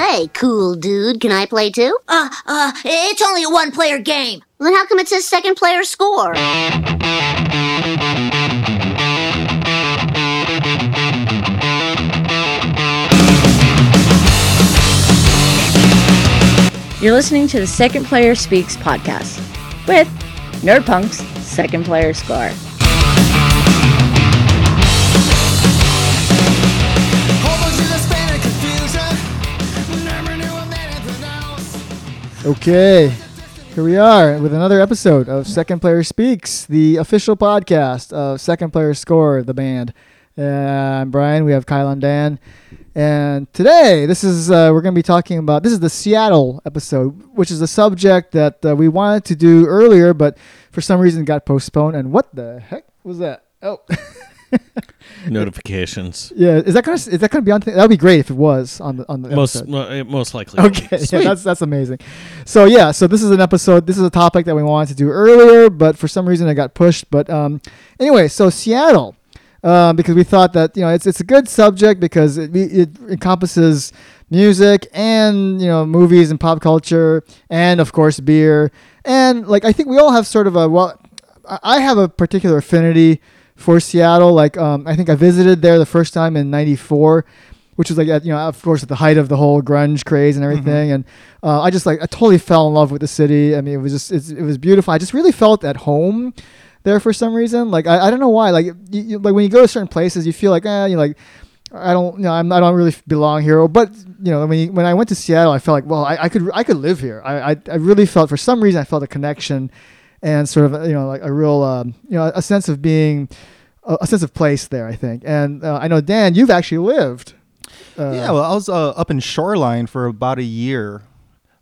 Hey, cool dude, can I play too? Uh, uh, it's only a one player game. Then how come it says second player score? You're listening to the Second Player Speaks podcast with Nerdpunk's Second Player Score. Okay, here we are with another episode of Second Player Speaks, the official podcast of Second Player Score, the band. Uh, I'm Brian. We have Kyle and Dan, and today this is uh, we're going to be talking about this is the Seattle episode, which is a subject that uh, we wanted to do earlier, but for some reason got postponed. And what the heck was that? Oh. notifications. Yeah, is that gonna is that gonna be on? Th- that would be great if it was on the on the Most mo- most likely. Okay, yeah, that's that's amazing. So yeah, so this is an episode. This is a topic that we wanted to do earlier, but for some reason it got pushed. But um, anyway, so Seattle, um, because we thought that you know it's it's a good subject because it it encompasses music and you know movies and pop culture and of course beer and like I think we all have sort of a well, I have a particular affinity for Seattle. Like um, I think I visited there the first time in '94 which was like at, you know of course at the height of the whole grunge craze and everything and uh, i just like i totally fell in love with the city i mean it was just it's, it was beautiful i just really felt at home there for some reason like i, I don't know why like you, you, like when you go to certain places you feel like eh, you like I don't, you know, I'm, I don't really belong here. But you know, when you, when I went to Seattle, I felt like, well, I, I could, I could live here. I, I, I really felt, for some reason, I felt a connection, and sort of, you know, like a real, um, you know, a sense of being, a, a sense of place there. I think, and uh, I know Dan, you've actually lived. Uh, yeah, well, I was uh, up in Shoreline for about a year.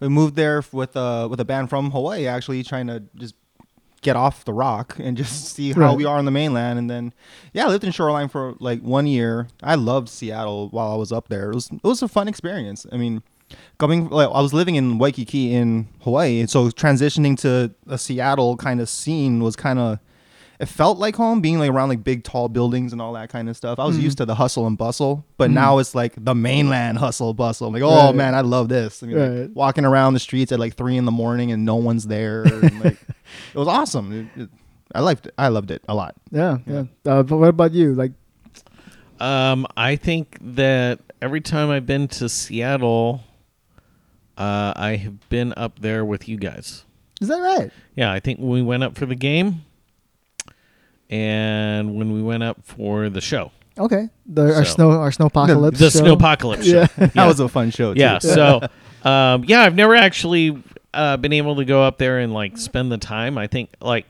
We moved there with uh, with a band from Hawaii, actually trying to just get off the rock and just see how Right. we are on the mainland. And then, yeah, I lived in Shoreline for like one year. I loved Seattle while I was up there. It was it was a fun experience. I mean, coming like I was living in Waikiki in Hawaii, so transitioning to a Seattle kind of scene was kind of it felt like home being like around like big tall buildings and all that kind of stuff. I was used to the hustle and bustle, but now it's like the mainland hustle bustle. I'm like, oh Right. man, I love this. I mean, like, walking around the streets at like three in the morning and no one's there. and, like, it was awesome. It- it- I liked it. I loved it a lot. Yeah, yeah. Uh, but what about you? Like, Um, I think that every time I've been to Seattle, uh, I have been up there with you guys. is that right? Yeah, I think we went up for the game, and when we went up for the show, Okay. The our So- snow our snowpocalypse. the show. snowpocalypse show. Yeah. That was a fun show. Too. Yeah. So, um, yeah, I've never actually uh, been able to go up there and like spend the time. I think like,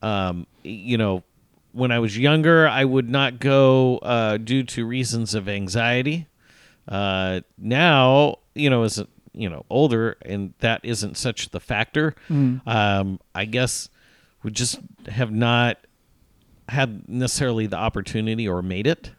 um, you know, when I was younger, I would not go uh, due to reasons of anxiety. Uh, now, you know, as a, you know older, and that isn't such the factor. Um, I guess we just have not had necessarily the opportunity or made it.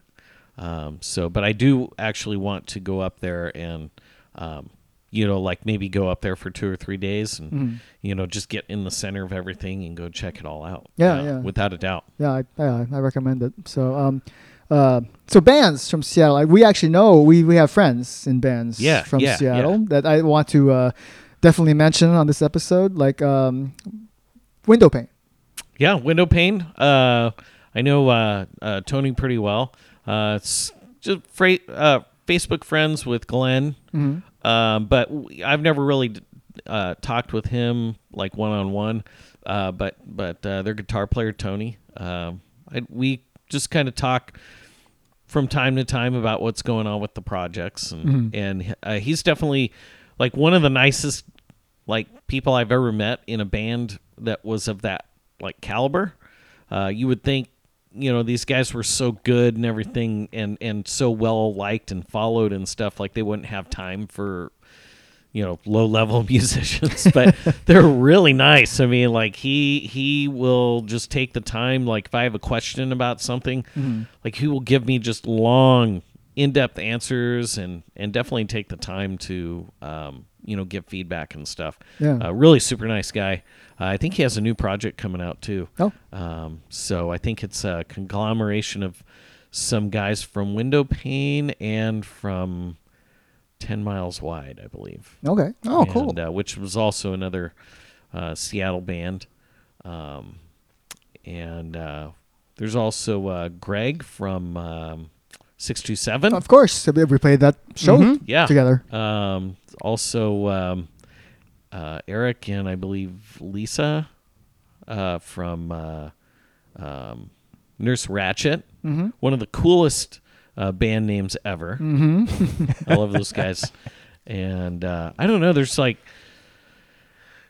Um, so, but I do actually want to go up there and, um, you know, like maybe go up there for two or three days and, Mm-hmm. you know, just get in the center of everything and go check it all out. Yeah, Uh, yeah. Without a doubt. Yeah, I, yeah, I recommend it. So, um, uh, so bands from Seattle. We actually know we we have friends in bands Yeah, from yeah, Seattle yeah. that I want to uh, definitely mention on this episode. Like um, Window Pane. Yeah. Window pane. Uh, I know, uh, uh, Tony pretty well. Uh, it's just fra- uh, Facebook friends with Glenn. Mm-hmm. Um, but I've never really uh, talked with him like one on one. But but uh, their guitar player Tony, um, I, we just kind of talk from time to time about what's going on with the projects, and and uh, he's definitely like one of the nicest like people I've ever met in a band that was of that like caliber. Uh, you would think you know these guys were so good and everything and and so well liked and followed and stuff like they wouldn't have time for you know low level musicians but they're really nice. I mean like he he will just take the time like if i have a question about something like he will give me just long in-depth answers and and definitely take the time to um you know give feedback and stuff. Yeah. uh, really super nice guy. Uh, i think he has a new project coming out too. Oh. um, so I think it's a conglomeration of some guys from Window Pane and from 10 miles wide, I believe. Okay. Oh, cool. Uh, which was also another uh, Seattle band. Um, and uh, there's also uh, Greg from um, 627. Of course, we we played that show Mhm. Yeah. together. Um, also, um, uh, Eric and I believe Lisa uh, from uh, um, Nurse Ratchet. Mm-hmm. One of the coolest uh, band names ever. Mm-hmm. I love those guys. And uh, I don't know. There's like,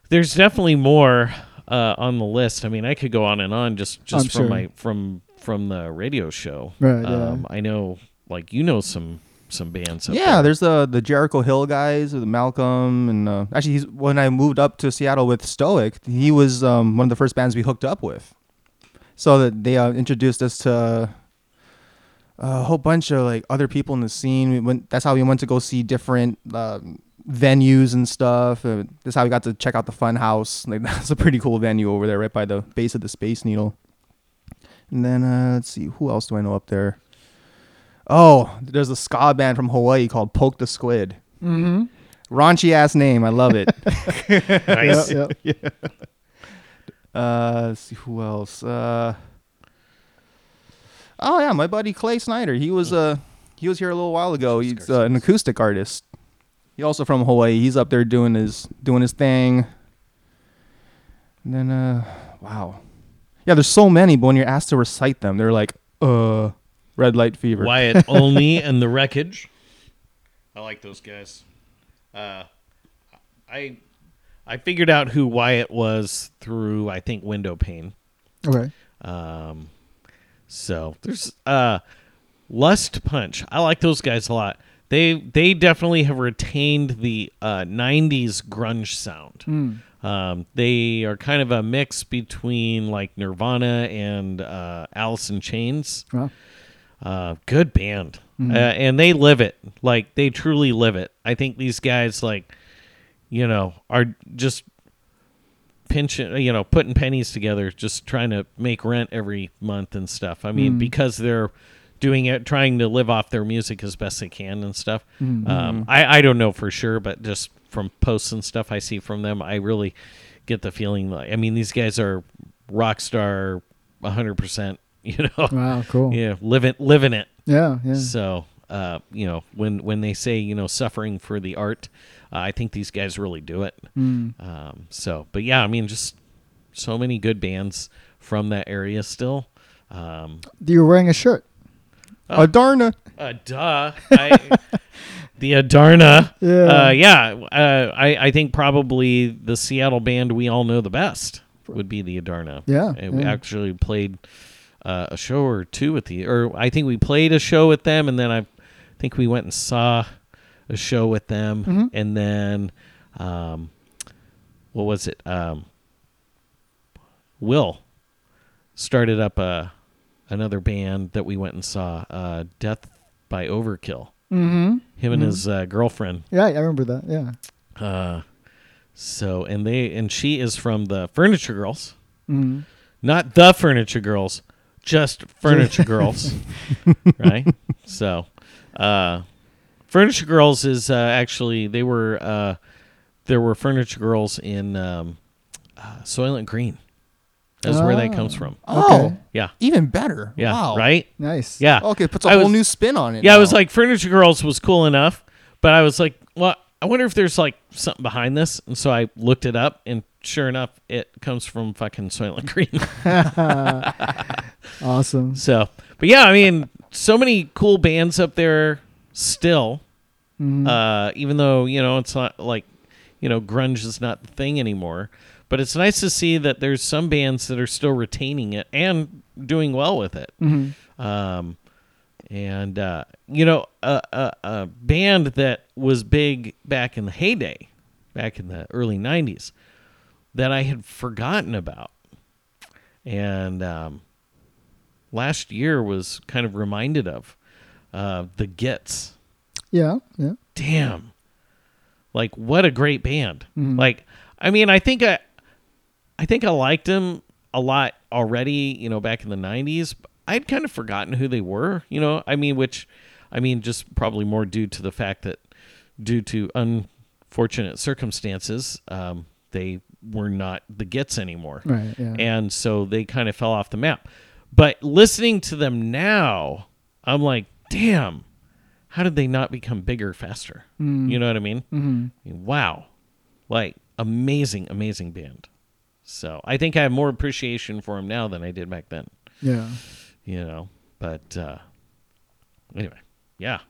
there's definitely more uh, on the list. I mean, I could go on and on just just I'm from sure. my from from the radio show. Right, yeah. Um, I know, like you know some some bands. up Yeah, there. there's the the Jericho Hill guys, the Malcolm, and uh, actually, he's, when I moved up to Seattle with Stoic, he was um, one of the first bands we hooked up with. So that they uh, introduced us to a whole bunch of like other people in the scene. We went. That's how we went to go see different um, venues and stuff. Uh, that's how we got to check out the Fun House. Like that's a pretty cool venue over there, right by the base of the Space Needle. And then uh, let's see, who else do I know up there? Oh, there's a ska band from Hawaii called Poke the Squid. Mm-hmm. Raunchy ass name. I love it. nice. Yeah, yeah. uh, let's see who else. Uh, oh yeah, my buddy Clay Snyder. He was uh he was here a little while ago. He's uh, an acoustic artist. He's also from Hawaii. He's up there doing his doing his thing. And then uh, wow, yeah. There's so many, but when you're asked to recite them, they're like uh, red light fever. Wyatt Olney and the Wreckage. I like those guys. Uh, I I figured out who Wyatt was through I think Window Pane. Okay. Um, so there's uh, Lust Punch. I like those guys a lot. They they definitely have retained the uh, '90s grunge sound. Mm. Um, they are kind of a mix between like Nirvana and uh, Alice in Chains. Wow. Uh, good band, uh, and they live it. Like they truly live it. I think these guys, like, you know, are just pinching, you know, putting pennies together, just trying to make rent every month and stuff. I mean, because they're doing it, trying to live off their music as best they can and stuff. Um, I I don't know for sure, but just from posts and stuff I see from them, I really get the feeling like I mean, these guys are rock star, hundred percent. You know, Wow. Cool. yeah, living living it. Yeah. Yeah. So, uh, you know, when when they say you know suffering for the art, uh, I think these guys really do it. Mm. Um, so, but yeah, I mean, just so many good bands from that area still. Um, You're wearing a shirt. Uh, Adarna. uh, duh, I, the Adarna. Yeah. uh, yeah. Uh, I I think probably the Seattle band we all know the best would be the Adarna. Yeah, and we yeah. actually played uh, a show or two with the, or I think we played a show with them, and then I think we went and saw a show with them, Mm-hmm. and then um, what was it? Um, Will started up a another band that we went and saw, uh, Death by Overkill. Mm-hmm. Him and his uh, girlfriend. Yeah, I remember that. Yeah. Uh, so and they and she is from the Furniture Girls, Mm-hmm. not the Furniture Girls, just Furniture Girls, right? So, uh, Furniture Girls is uh, actually they were uh, there were Furniture Girls in um, uh, Soylent Green. That's where that comes from. Oh, Okay. Yeah, even better. yeah, Wow. right. Nice. Yeah. Okay, it puts a I whole was- new spin on it. Yeah, I was like, Furniture Girls was cool enough, but I was like, well, I wonder if there's like something behind this. And so I looked it up, and sure enough, it comes from fucking Soylent Green. Awesome. so, but yeah, I mean, so many cool bands up there still. Mhm. Uh, even though you know it's not like you know grunge is not the thing anymore, but it's nice to see that there's some bands that are still retaining it and doing well with it. Mhm. Um, and uh, you know, a, a, a band that was big back in the heyday, back in the early '90s, that I had forgotten about, and um, last year was kind of reminded of uh, the Gits. Yeah. Yeah. Damn, like what a great band! Mhm. Like, I mean, I think I, I think I liked them a lot already. You know, back in the '90s, I'd kind of forgotten who they were. You know, I mean, which, I mean, just probably more due to the fact that due to unfortunate circumstances, um, they were not the Gits anymore. Right. Yeah. And so they kind of fell off the map. But listening to them now, I'm like, damn, how did they not become bigger faster? You know what I mean? Mm-hmm. Wow. Like, amazing, amazing band. So I think I have more appreciation for them now than I did back then, yeah. you know? But uh, anyway, yeah.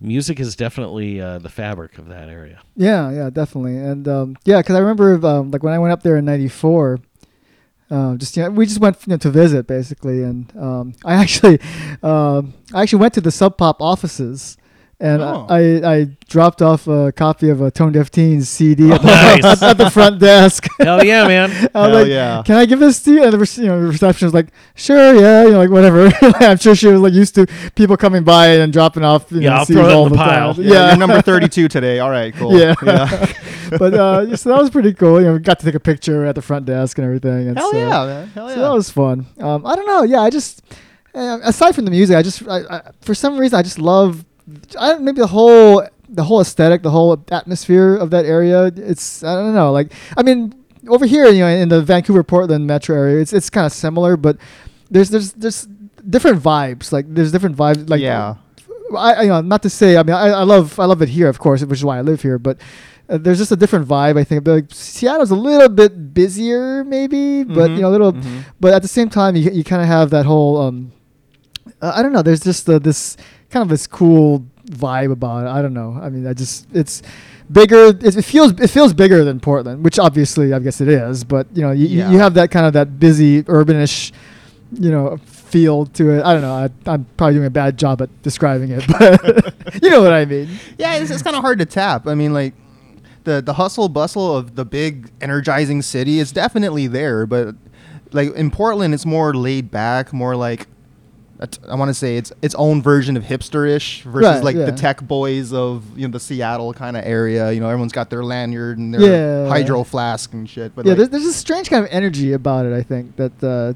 Music is definitely uh, the fabric of that area. Yeah, yeah, definitely, and um, yeah, because I remember um, like when I went up there in '94, uh, just you know, we just went you know, to visit basically, and um, I actually, um I actually went to the Sub Pop offices, and Oh. I, I dropped off a copy of a Tone Deaf Teens CD at the, Nice. at the front desk. Hell yeah, man. I was Hell like, yeah. Can I give this to you? And the, you know, the receptionist was like, sure, yeah, you know, like whatever. I'm sure she was like used to people coming by and dropping off. You Yeah, know, I'll CDs throw it in the the pile. time. Yeah, you're number 32 today. All right, cool. Yeah. But uh, so that was pretty cool. You know, we got to take a picture at the front desk and everything. And Hell so, yeah, man. Hell So yeah. that was fun. Um, I don't know. Yeah, I just uh, aside from the music, I just I, I, for some reason I just love. I don't maybe the whole the whole aesthetic, the whole atmosphere of that area. It's I don't know. Like I mean, over here, you know, in the Vancouver Portland metro area, it's it's kind of similar, but there's there's there's different vibes. Like there's different vibes. Like yeah. I, I you know not to say I mean I, I love I love it here of course which is why I live here but uh, there's just a different vibe I think but like Seattle's a little bit busier maybe but Mhm, you know a little mhm. but at the same time you you kind of have that whole um uh, I don't know there's just uh, this kind of this cool vibe about it I don't know I mean I just it's bigger it, it feels it feels bigger than Portland which obviously I guess it is but you know you, you- Yeah. you have that kind of that busy urbanish you know feel to it. I don't know. I, I'm probably doing a bad job at describing it, but you know what I mean. Yeah, it's, it's kind of hard to tap. I mean, like the the hustle bustle of the big energizing city is definitely there, but like in Portland, it's more laid back, more like I want to say it's its own version of hipsterish versus Right, like yeah. the tech boys of you know the Seattle kind of area. You know, everyone's got their lanyard and their Yeah. hydro flask and shit. But yeah, like, there's, there's a strange kind of energy about it. I think that uh,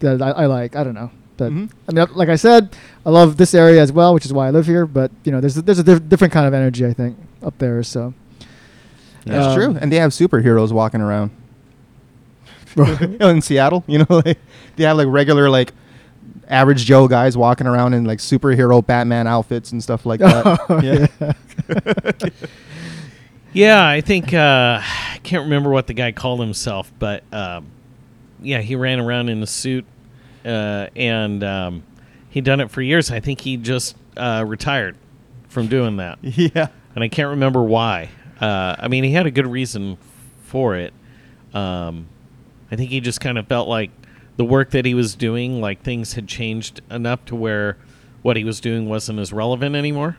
that I, I like. I don't know. But Mhm. I mean, like I said, I love this area as well, which is why I live here. But you know, there's a, there's a diff- different kind of energy I think up there. So that's um, true, and they have superheroes walking around. in Seattle, you know, like, they have like regular like average Joe guys walking around in like superhero Batman outfits and stuff like that. Oh, yeah. Yeah, I think uh, I can't remember what the guy called himself, but um, yeah, he ran around in a suit, uh, and um, he'd done it for years. I think he just uh, retired from doing that, yeah. and I can't remember why. Uh, I mean, he had a good reason for it. Um, I think he just kind of felt like the work that he was doing, like things had changed enough to where what he was doing wasn't as relevant anymore.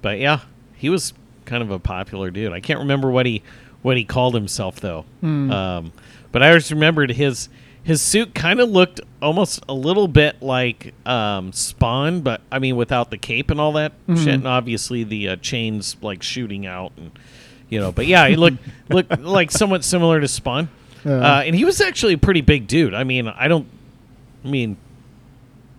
But yeah, he was kind of a popular dude. I can't remember what he what he called himself though. Hmm. Um, but I just remembered his his suit kind of looked almost a little bit like um, Spawn, but I mean without the cape and all that shit, and obviously the uh, chains like shooting out and you know. But yeah, he looked looked like somewhat similar to Spawn. Yeah. Uh, and he was actually a pretty big dude. I mean, I don't. I mean,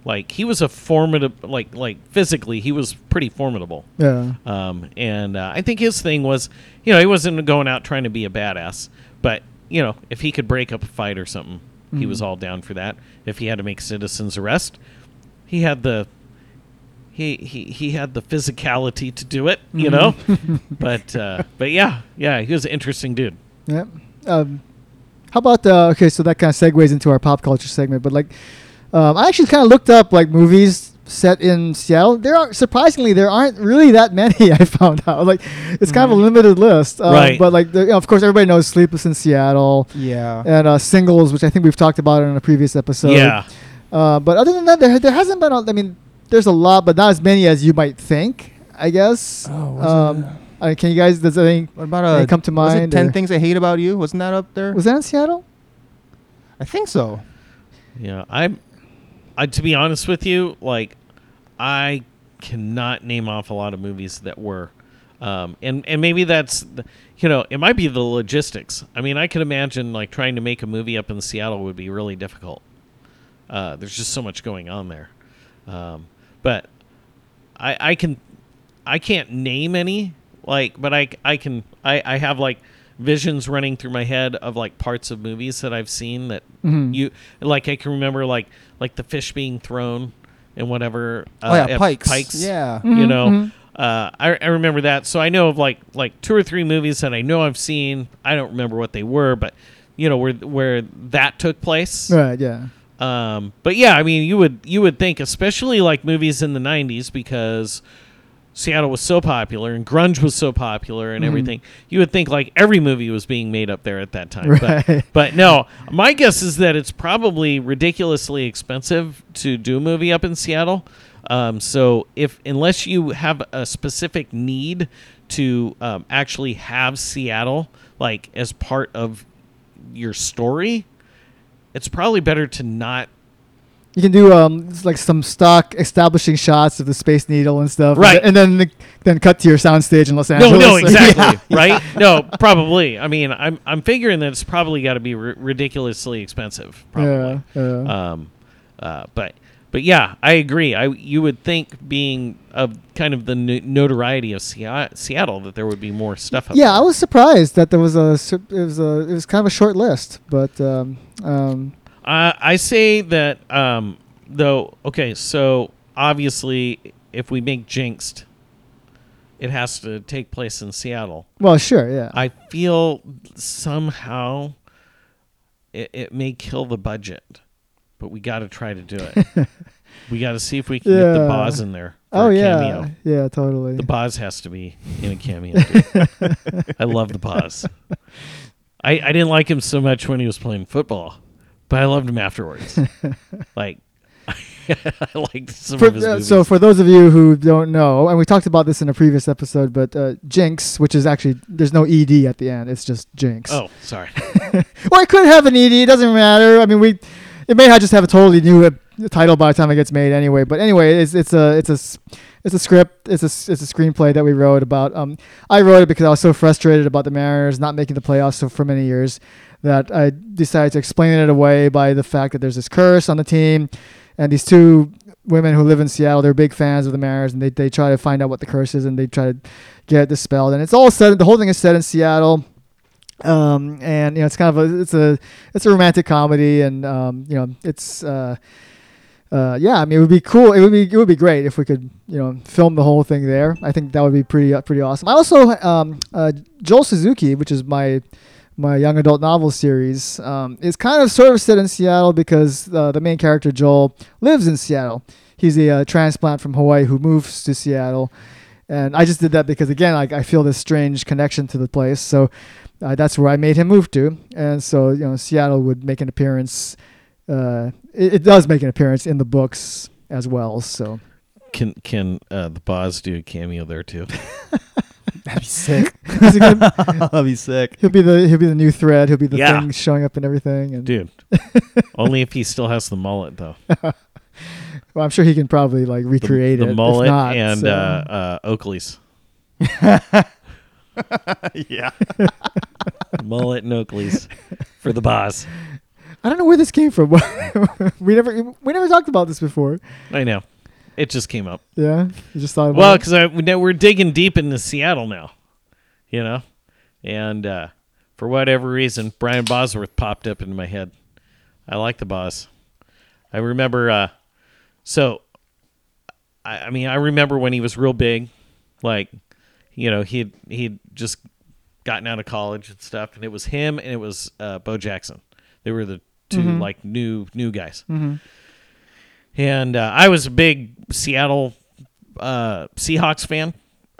like he was a formidable, like like physically, he was pretty formidable. yeah, Um, and uh, I think his thing was, you know, he wasn't going out trying to be a badass, but you know, if he could break up a fight or something, he was all down for that. If he had to make citizens arrest, he had the. He, he, he had the physicality to do it, you know, but uh, but yeah yeah he was an interesting dude. yeah. Um, how about uh, okay? So that kind of segues into our pop culture segment, but like, um, I actually kind of looked up like movies set in Seattle. There are surprisingly there aren't really that many. I found out like it's kind of a limited list, um, Right. But like, the, you know, of course, everybody knows Sleepless in Seattle Yeah. and uh, Singles, which I think we've talked about in a previous episode. yeah, Uh, but other than that, there there hasn't been. A, I mean, there's a lot, but not as many as you might think. I guess. Oh, um, I can you guys? Does anything What about Any uh, come to was it mind, Ten Things I Hate About You? Wasn't that up there? was that in Seattle? I think so. Yeah, I'm. I to be honest with you, like, I cannot name off a lot of movies that were, um, and and maybe that's, the, you know, it might be the logistics. I mean, I can imagine like trying to make a movie up in Seattle would be really difficult. Uh, there's just so much going on there, um, but I I can I can't name any like, but I I can I I have like visions running through my head of like parts of movies that I've seen that Mm-hmm. you like. I can remember like like the fish being thrown and whatever. Uh, Oh, yeah, Pikes. Pikes. Yeah. Mm-hmm. You know. Uh, I, I remember that, so I know of like like two or three movies that I know I've seen. I don't remember what they were, but you know where where that took place. Right. Yeah. Um, but yeah, I mean, you would you would think, especially like movies in the '90s, because Seattle was so popular and grunge was so popular Mm-hmm. and everything. You would think like every movie was being made up there at that time. Right. But, but no, my guess is that it's probably ridiculously expensive to do a movie up in Seattle. Um, so if unless you have a specific need to um, actually have Seattle like as part of your story, it's probably better to not You can do um like some stock establishing shots of the Space Needle and stuff, Right. And then then cut to your soundstage in Los Angeles. no, no, exactly, right? No, probably. I mean, I'm I'm figuring that it's probably got to be ri ridiculously expensive, probably. yeah, yeah. Um, uh, but but yeah, I agree. I you would think being of kind of the notoriety of Seattle that there would be more stuff. Yeah, there. I was surprised that there was a it was a it was kind of a short list, but um um Uh, I say that um, though. Okay, so obviously, if we make Jinxed, it has to take place in Seattle. well, sure, yeah. I feel somehow it, it may kill the budget, but we got to try to do it. we got to see if we can get the Yeah. Boz in there. For oh a yeah, cameo. yeah, totally. The Boz has to be in a cameo. dude. I love the Boz. I, I didn't like him so much when he was playing football, but I loved him afterwards. like, I liked some For- of his uh, movies. so for those of you who don't know, and we talked about this in a previous episode, but uh, Jinx, which is actually there's no ed at the end, it's just Jinx. oh, sorry. Or I could have an ED. It doesn't matter. I mean, we it may just have a totally new uh, title by the time it gets made anyway. But anyway, it's it's a it's a it's a script. It's a it's a screenplay that we wrote about. Um, I wrote it because I was so frustrated about the Mariners not making the playoffs for many years that I decided to explain it away by the fact that there's this curse on the team, and these two women who live in Seattle, they're big fans of the Mariners, and they they try to find out what the curse is, and they try to get it dispelled. And it's all set. The whole thing is set in Seattle um, and you know it's kind of a it's a it's a romantic comedy, and um, you know it's uh, uh, yeah. I mean, it would be cool. It would be it would be great if we could you know film the whole thing there. I think that would be pretty uh, pretty awesome. I also um, uh, Joel Suzuki, which is my my young adult novel series, um, is kind of sort of set in Seattle because uh, the main character Joel lives in Seattle. He's a uh, transplant from Hawaii who moves to Seattle. And I just did that because again, like I feel this strange connection to the place. So uh, that's where I made him move to, and so you know Seattle would make an appearance. Uh, it, it does make an appearance in the books as well. So Can can uh, the Boz do a cameo there too? That'd be sick. Is he gonna- That'd be sick. he'll be the he'll be the new thread. He'll be the Yeah. thing showing up and everything. And Dude, only if he still has the mullet though. well, I'm sure he can probably like recreate the it. if mullet not, and so- uh, uh, Oakley's yeah. mullet and Oakley's for the Boz. I don't know where this came from. we never we never talked about this before. I know. It just came up. Yeah, you just thought about Well, because we, we're digging deep into Seattle now, you know, and uh, for whatever reason, Brian Bosworth popped up into my head. I like the Boz. I remember. Uh, so, I, I mean, I remember when he was real big, like, you know, he he'd just gotten out of college and stuff, and it was him and it was uh, Bo Jackson. They were the 2 like new new guys. And uh, I was a big Seattle uh, Seahawks fan.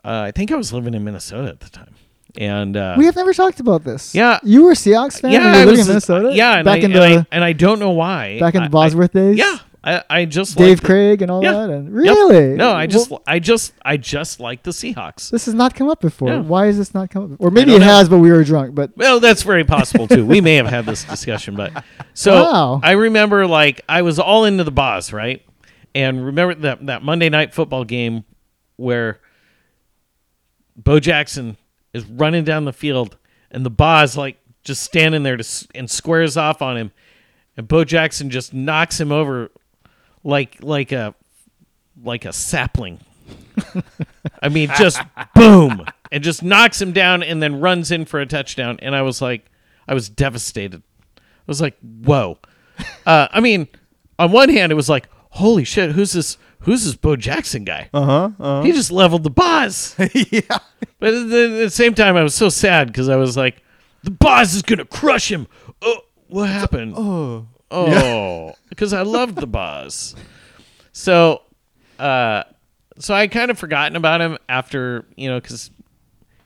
Uh, I think I was living in Minnesota at the time, and uh, we have never talked about this. Yeah. you were a Seahawks fan. yeah, I were was living in Minnesota. Yeah, and back I, in and, the I, and I don't know why. back in the Bosworth I, days. Yeah, I, I just Dave Krieg and all Yeah. that. And Yep. really, No, I just Well, I just I just like the Seahawks. this has not come up before. Yeah. Why has this not come up? Before? Or maybe it know. has, but we were drunk. But Well, that's very possible too. we may have had this discussion, but so Wow. I remember like I was all into the Boz, right? And remember that that Monday night football game where Bo Jackson is running down the field and the Boz like just standing there to, and squares off on him, and Bo Jackson just knocks him over like like a like a sapling, I mean, just boom, and just knocks him down, and then runs in for a touchdown. And I was like, I was devastated. I was like, whoa. Uh, I mean, on one hand, it was like, holy shit, who's this? Who's this Bo Jackson guy? Uh huh. Uh-huh. He just leveled the Boz. yeah. But at the, at the same time, I was so sad because I was like, the Boz is gonna crush him. Oh, what happened? Oh. Oh, because I loved the Boz. So, uh, so I kind of forgotten about him after you know because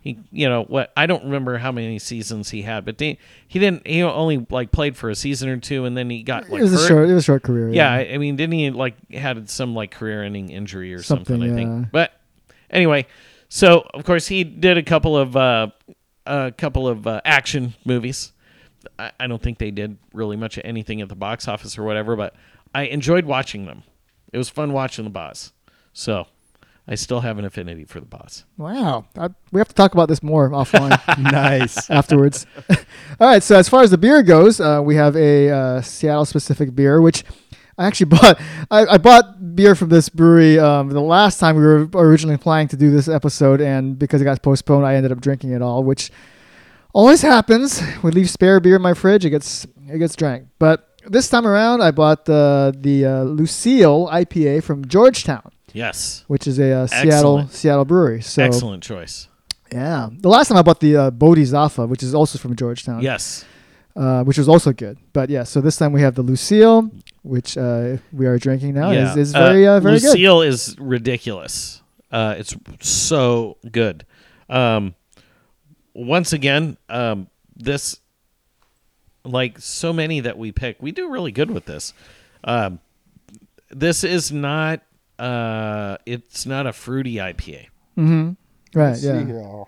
he you know what I don't remember how many seasons he had, but they, he didn't. He only like played for a season or two, and then he got like it was a short. It was a short career. Yeah, I I mean, didn't he like had some like career-ending injury or something? Something, I yeah. think. But anyway, so of course he did a couple of uh, a couple of uh, action movies. I, I don't think they did really much of anything at the box office or whatever, but I enjoyed watching them. It was fun watching the Boz. So I still have an affinity for the Boz. Wow. I, we have to talk about this more offline. nice. afterwards. All right. So as far as the beer goes, uh, we have a uh, Seattle specific beer, which I actually bought. I, I bought beer from this brewery um, the last time we were originally planning to do this episode, and because it got postponed, I ended up drinking it all, which always happens. We leave spare beer in my fridge; it gets it gets drank. But this time around, I bought the the uh, Lucille IPA from Georgetown, Yes. which is a uh, Seattle Seattle brewery. So Excellent choice. yeah, the last time I bought the uh, Bodhisattva, which is also from Georgetown Yes. uh, which was also good. But yeah, so this time we have the Lucille, which uh, we are drinking now. yeah. is, is very uh, very good. Lucille is ridiculous. Uh, it's so good. Um, once again, um, this like so many that we pick, we do really good with this. Um, this is not. Uh, it's not a fruity IPA. Mm-hmm. Right. Yeah.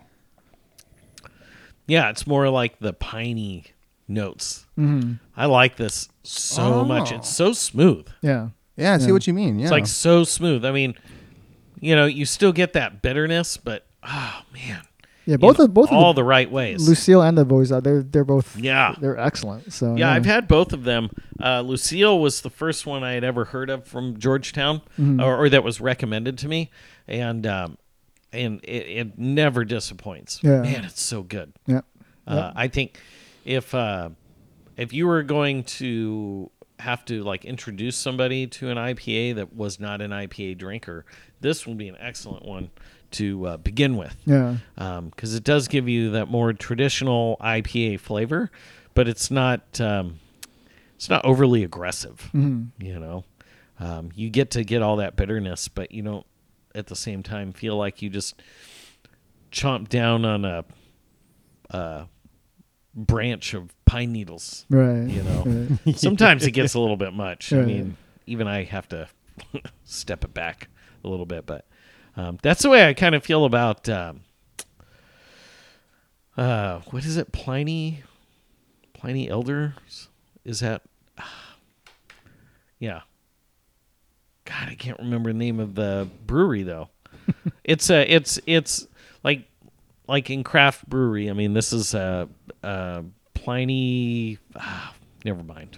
Yeah, it's more like the piney notes. Mm-hmm. I like this so much. Oh. It's so smooth. Yeah. Yeah, I see Yeah. what you mean. Yeah. It's like so smooth. I mean, you know, you still get that bitterness, but oh man, Yeah. Both of both all of the, the, right ways. Lucille and the Bodhisattva, they're they're both Yeah. they're excellent. So yeah, I've had both of them. Uh, Lucille was the first one I had ever heard of from Georgetown, Mm-hmm. or, or that was recommended to me, and um, and it, it never disappoints. Yeah. Man, it's so good. yeah. Uh, I think if uh, if you were going to have to like introduce somebody to an IPA that was not an IPA drinker, this would be an excellent one to uh, begin with Yeah. because it does give you that more traditional IPA flavor, but it's not um, it's not overly aggressive. Mm-hmm. You know, um, you get to get all that bitterness, but you don't at the same time feel like you just chomp down on a, a branch of pine needles. Right. You know, Right. sometimes it gets a little bit much. I mean, even I have to step it back a little bit, but um, that's the way I kind of feel about um, uh, what is it, Pliny, Pliny Elders? Is that? yeah. God, I can't remember the name of the brewery though. it's a, it's it's like like in craft brewery. I mean, this is uh, uh, Pliny. Ah, never mind.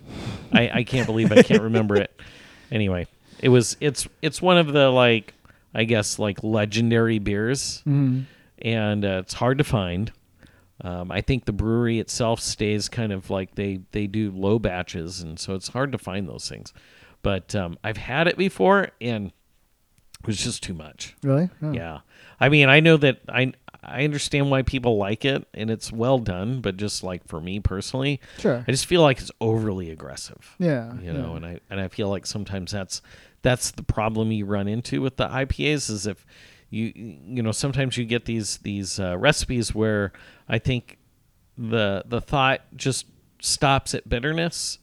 I, I can't believe I can't remember it. Anyway, it was it's it's one of the like I guess like legendary beers, Mhm. and uh, it's hard to find. Um, I think the brewery itself stays kind of like they they do low batches, and so it's hard to find those things. But um, I've had it before, and it was just too much. Really? Oh. Yeah. I mean, I know that I I understand why people like it and it's well done, but just like for me personally, Sure. I just feel like it's overly aggressive. Yeah. You know, yeah. and I and I feel like sometimes that's that's the problem you run into with the IPAs is if you you know sometimes you get these these uh, recipes where I think the the thought just stops at bitterness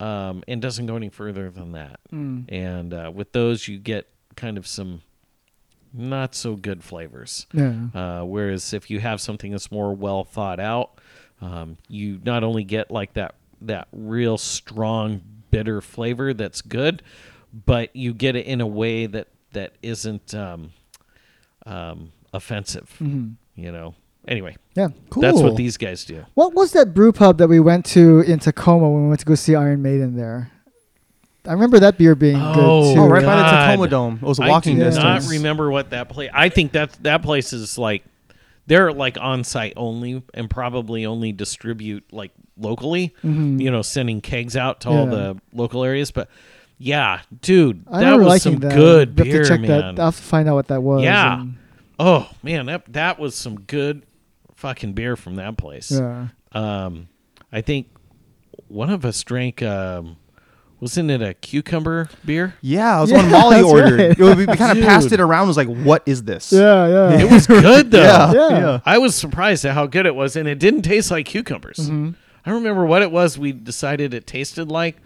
um, and doesn't go any further than that. Mm. And uh, with those, you get kind of some not so good flavors. Yeah. Uh, whereas if you have something that's more well thought out, um, you not only get like that that real strong bitter flavor that's good, but you get it in a way that that isn't um, um, offensive. Mhm. You know. Anyway, Yeah. Cool. that's what these guys do. What was that brew pub that we went to in Tacoma when we went to go see Iron Maiden there? I remember that beer being Oh, good too. Oh, right by the Tacoma Dome. It was a walking I do distance. not remember what that place. I think that that place is like they're like on site only and probably only distribute like locally. You know, sending kegs out to all Mm-hmm. The local areas. But yeah, dude, I that remember was liking some that. good You have beer, to check man. that. I'll have to find out what that was. Yeah. and- Oh man, that that was some good fucking beer from that place. yeah. Um, I think one of us drank. Um, wasn't it a cucumber beer? Yeah, it was Yeah, one Molly that's ordered. right. It was- we kind of passed it around. Was like, what is this? Yeah, yeah. It was good though. Yeah, Yeah. yeah. I was surprised at how good it was, and it didn't taste like cucumbers. Mm-hmm. I remember what it was. We decided it tasted like.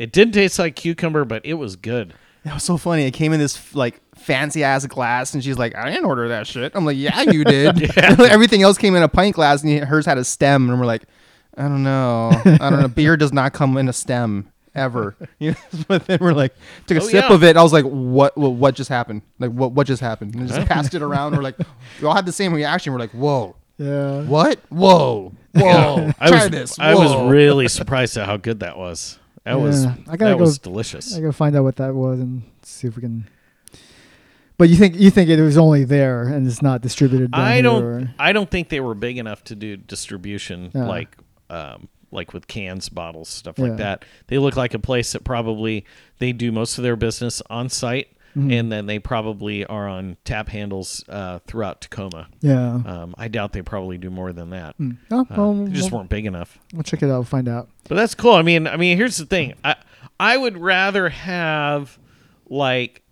It didn't taste like cucumber, but it was good. It was so funny. It came in this like fancy ass glass, and she's like, "I didn't order that shit." I'm like, "Yeah, you did." Everything else came in a pint glass, and hers had a stem, and we're like, "I don't know, I don't know." Beer does not come in a stem ever. You know? but then we're like, took a Oh, sip yeah. of it. I was like, "What? What, what just happened? Like, what? What just happened?" And just passed it around. We're like, we all had the same reaction. We're like, "Whoa." yeah. What? Whoa! Whoa! I Try was, this. I was really surprised at how good that was. That was I gotta that go- was delicious. I gotta find out what that was and see if we can. But you think you think it was only there and it's not distributed? I don't. or- I don't think they were big enough to do distribution Yeah. like, um, like with cans, bottles, stuff Yeah. like that. They look like a place that probably they do most of their business on site, Mm-hmm. and then they probably are on tap handles uh, throughout Tacoma. Yeah. Um, I doubt they probably do more than that. Mm. Oh, Uh, well, they just we'll, weren't big enough. we'll check it out. And find out. But that's cool. I mean, I mean, here's the thing. I I would rather have like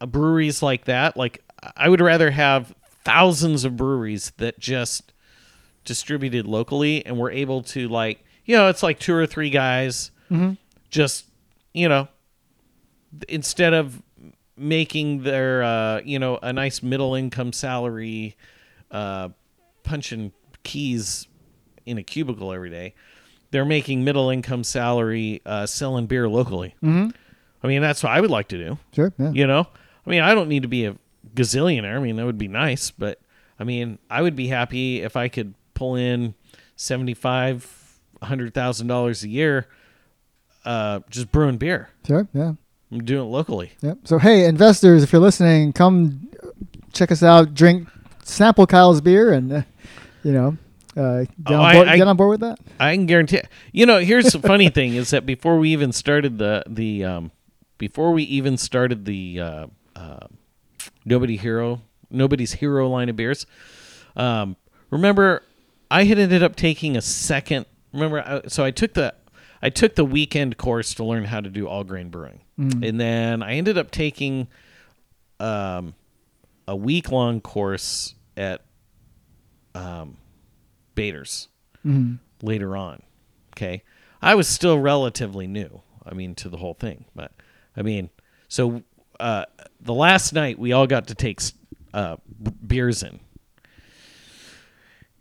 a breweries like that. Like I would rather have thousands of breweries that just distributed locally and were able to like, you know, it's like two or three guys just, you know, instead of making their uh, you know, a nice middle income salary uh punching keys in a cubicle every day. They're making middle income salary uh, selling beer locally. Mm-hmm. I mean, that's what I would like to do. Sure. Yeah. You know, I mean, I don't need to be a gazillionaire. I mean, that would be nice, but I mean, I would be happy if I could pull in seventy five, hundred thousand dollars a year, uh, just brewing beer. Sure. Yeah. I'm doing it locally. Yep. So hey, investors, if you're listening, come check us out. Drink, sample Kyle's beer, and uh, you know, uh, get, Oh, on board, I- get on board with that. I can guarantee. You know, here's the funny thing is that before we even started the the um, before we even started the uh, uh, nobody hero nobody's hero line of beers. Um, remember, I had ended up taking a second. Remember, I, so I took the I took the weekend course to learn how to do all grain brewing, and then I ended up taking um, a week long course at um, Bader's later on. Okay. I was still relatively new, I mean, to the whole thing. But, I mean, so uh, the last night we all got to take uh, b- beers in.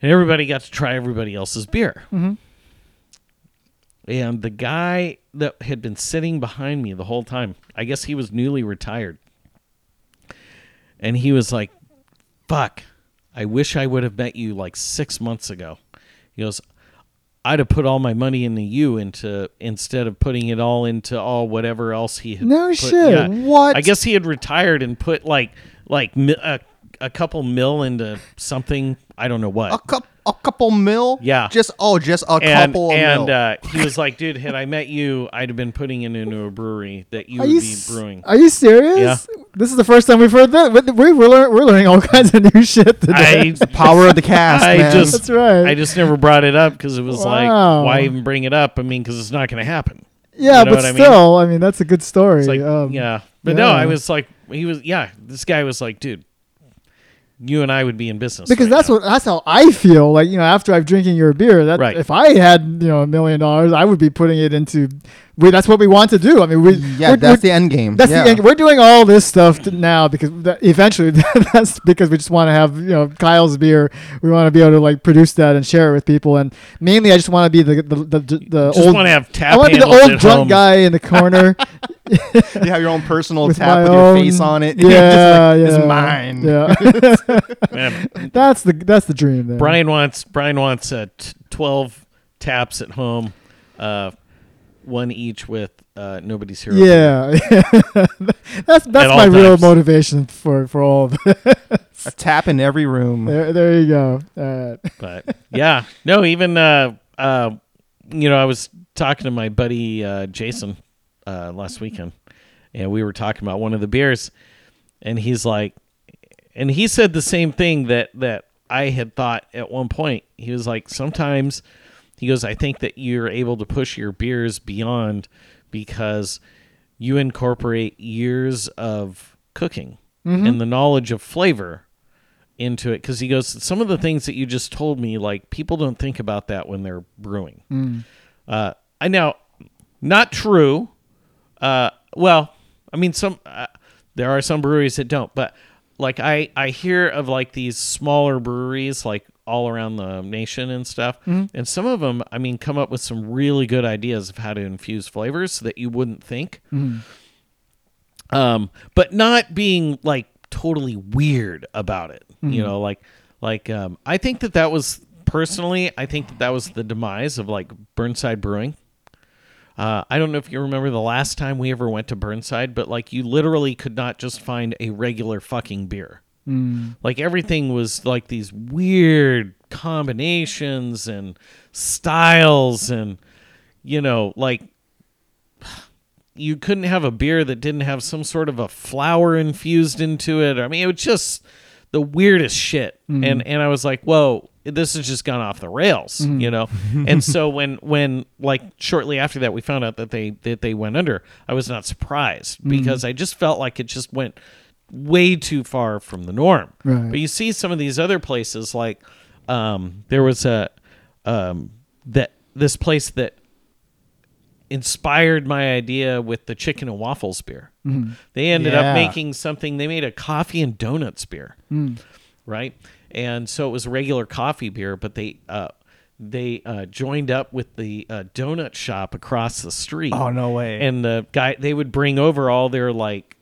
And everybody got to try everybody else's beer. And the guy that had been sitting behind me the whole time, I guess he was newly retired. And he was like, fuck, I wish I would have met you like six months ago. He goes, I'd have put all my money into you into instead of putting it all into all whatever else he had. No put- shit. What? I guess he had retired and put like like a, a couple mil into something. I don't know what. a cup, a couple mil. Yeah. Just oh, just a and couple of and mil. uh, he was like, dude, had I met you, I'd have been putting it into a brewery that you Are would you be s- brewing. Are you serious? Yeah. This is the first time we've heard that. We- We're, we're, learn, we're learning all kinds of new shit today. I Power of the cast, I man. just That's right. I just never brought it up because it was Wow. like, why even bring it up? I mean, because it's not going to happen. yeah, you know but what I mean? still, I mean? that's a good story. It's like, um, yeah, but no. I was like, he was, yeah, this guy was like, dude, you and I would be in business because right that's now. what that's how I feel. Like you know, after I've drinking your beer, that Right. if I had you know a million dollars, I would be putting it into. We, that's what we want to do. I mean, we yeah, we're- that's we're- the end game. That's yeah. the end. We're doing all this stuff to now because that eventually that's because we just want to have you know Kyle's beer. We want to be able to like produce that and share it with people. And mainly, I just want to be the the the, the just old. want to have tap I want to be the old drunk home. guy in the corner you have your own personal with tap my with own, your face on it. Yeah, Just yeah, like, It's mine. Yeah, that's the that's the dream there. Brian wants Brian wants uh, t- twelve taps at home, uh, one each with uh, nobody's hero. Yeah, that's that's all my real times. motivation for for all of it. A tap in every room. there, there you go. All right. but yeah, no, even uh, uh, you know, I was talking to my buddy uh, Jason uh, last weekend, and we were talking about one of the beers, and he's like, and he said the same thing that that I had thought at one point. He was like, sometimes he goes, I think that you're able to push your beers beyond because you incorporate years of cooking and the knowledge of flavor into it. Because he goes some of the things that you just told me like people don't think about that when they're brewing. Uh i know not true. Uh well i mean some uh, there are some breweries that don't but like i i hear of like these smaller breweries like all around the nation and stuff and some of them i mean come up with some really good ideas of how to infuse flavors that you wouldn't think um, but not being like totally weird about it. You know, like like um, I think that that was personally, I think that that was the demise of like Burnside Brewing. Uh, I don't know if you remember the last time we ever went to Burnside, but like you literally could not just find a regular fucking beer. Mm. Like everything was like these weird combinations and styles, and you know, like you couldn't have a beer that didn't have some sort of a flower infused into it. I mean, it was just the weirdest shit. Mm. And and I was like, whoa, this has just gone off the rails, mm. you know. and so when when like shortly after that we found out that they that they went under, I was not surprised because I just felt like it just went way too far from the norm. Right. But you see some of these other places like um there was a um that this place that inspired my idea with the chicken and waffles beer. They ended Yeah. up making something. They made a coffee and donuts beer, right? And so it was regular coffee beer, but they uh, they uh, joined up with the uh, donut shop across the street. Oh, no way. And the guy they would bring over all their like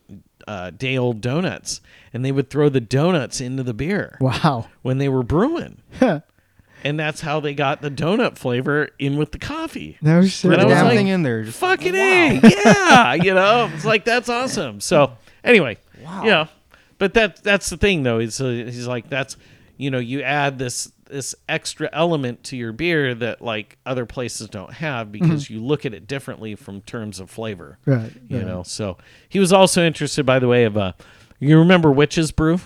uh, day old donuts, and they would throw the donuts into the beer Wow. when they were brewing. And that's how they got the donut flavor in with the coffee. No shit. And I was damn like, thing in there. Just Fucking A. Yeah. You know, it's like, that's awesome. So, anyway, wow. you know, but that that's the thing, though. Is uh, he's like, that's, you know, you add this this extra element to your beer that like other places don't have because you look at it differently from terms of flavor. Right. You right. know, so he was also interested, by the way, of uh, you remember Witch's Brew?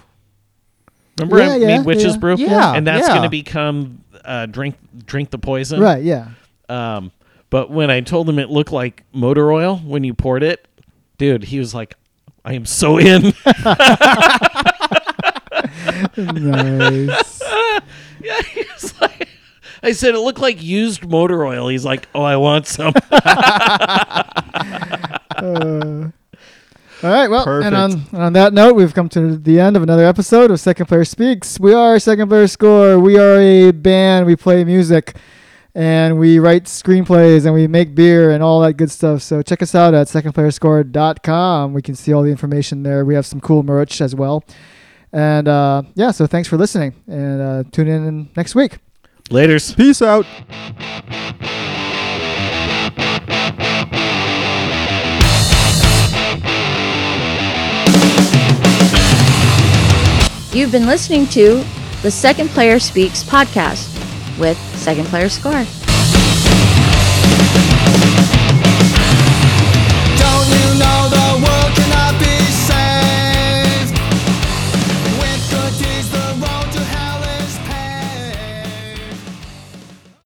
Remember Yeah, I yeah, made Witch's yeah. Brew? Yeah, and that's going to become uh, drink drink the poison. Right. Yeah. Um, but when I told him it looked like motor oil when you poured it, dude, he was like, "I am so in." nice. yeah, he was like, I said it looked like used motor oil. He's like, "Oh, I want some." All right. Well, Perfect. and on, on that note, we've come to the end of another episode of Second Player Speaks. We are Second Player Score. We are a band. We play music and we write screenplays and we make beer and all that good stuff. So check us out at secondplayerscore.com. We can see all the information there. We have some cool merch as well. And uh, yeah, so thanks for listening and uh, tune in next week. Later's. Peace out. You've been listening to the Second Player Speaks podcast with Second Player Score.